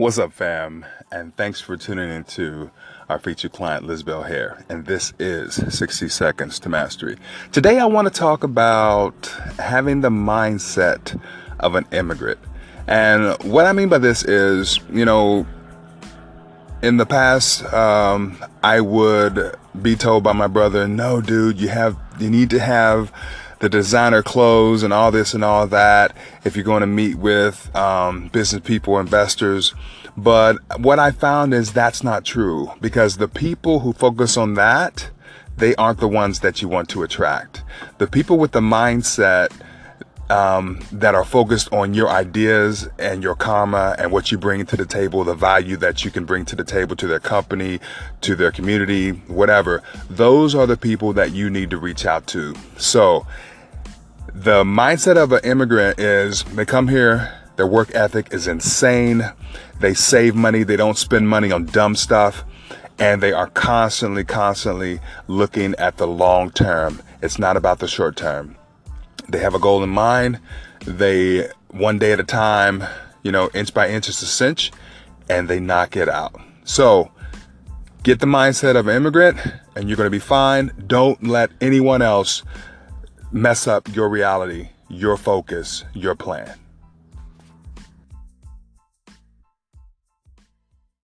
What's up, fam? And thanks for tuning into our featured client, Lizbel Hare. And this is 60 Seconds to Mastery. Today, I want to talk about having the mindset of an immigrant. And what I mean by this is, you know, in the past, um, I would be told by my brother, no, dude, you have, you need to have the designer clothes and all this and all that if you're going to meet with um, business people, investors. But what I found is that's not true because the people who focus on that, they aren't the ones that you want to attract. The people with the mindset um, that are focused on your ideas and your karma and what you bring to the table, the value that you can bring to the table to their company, to their community, whatever. Those are the people that you need to reach out to. So the mindset of an immigrant is they come here, their work ethic is insane. They save money, they don't spend money on dumb stuff, and they are constantly, constantly looking at the long term. It's not about the short term. They have a goal in mind. They, one day at a time, you know, inch by inch is a cinch, and they knock it out. So, get the mindset of an immigrant, and you're going to be fine. Don't let anyone else mess up your reality, your focus, your plan.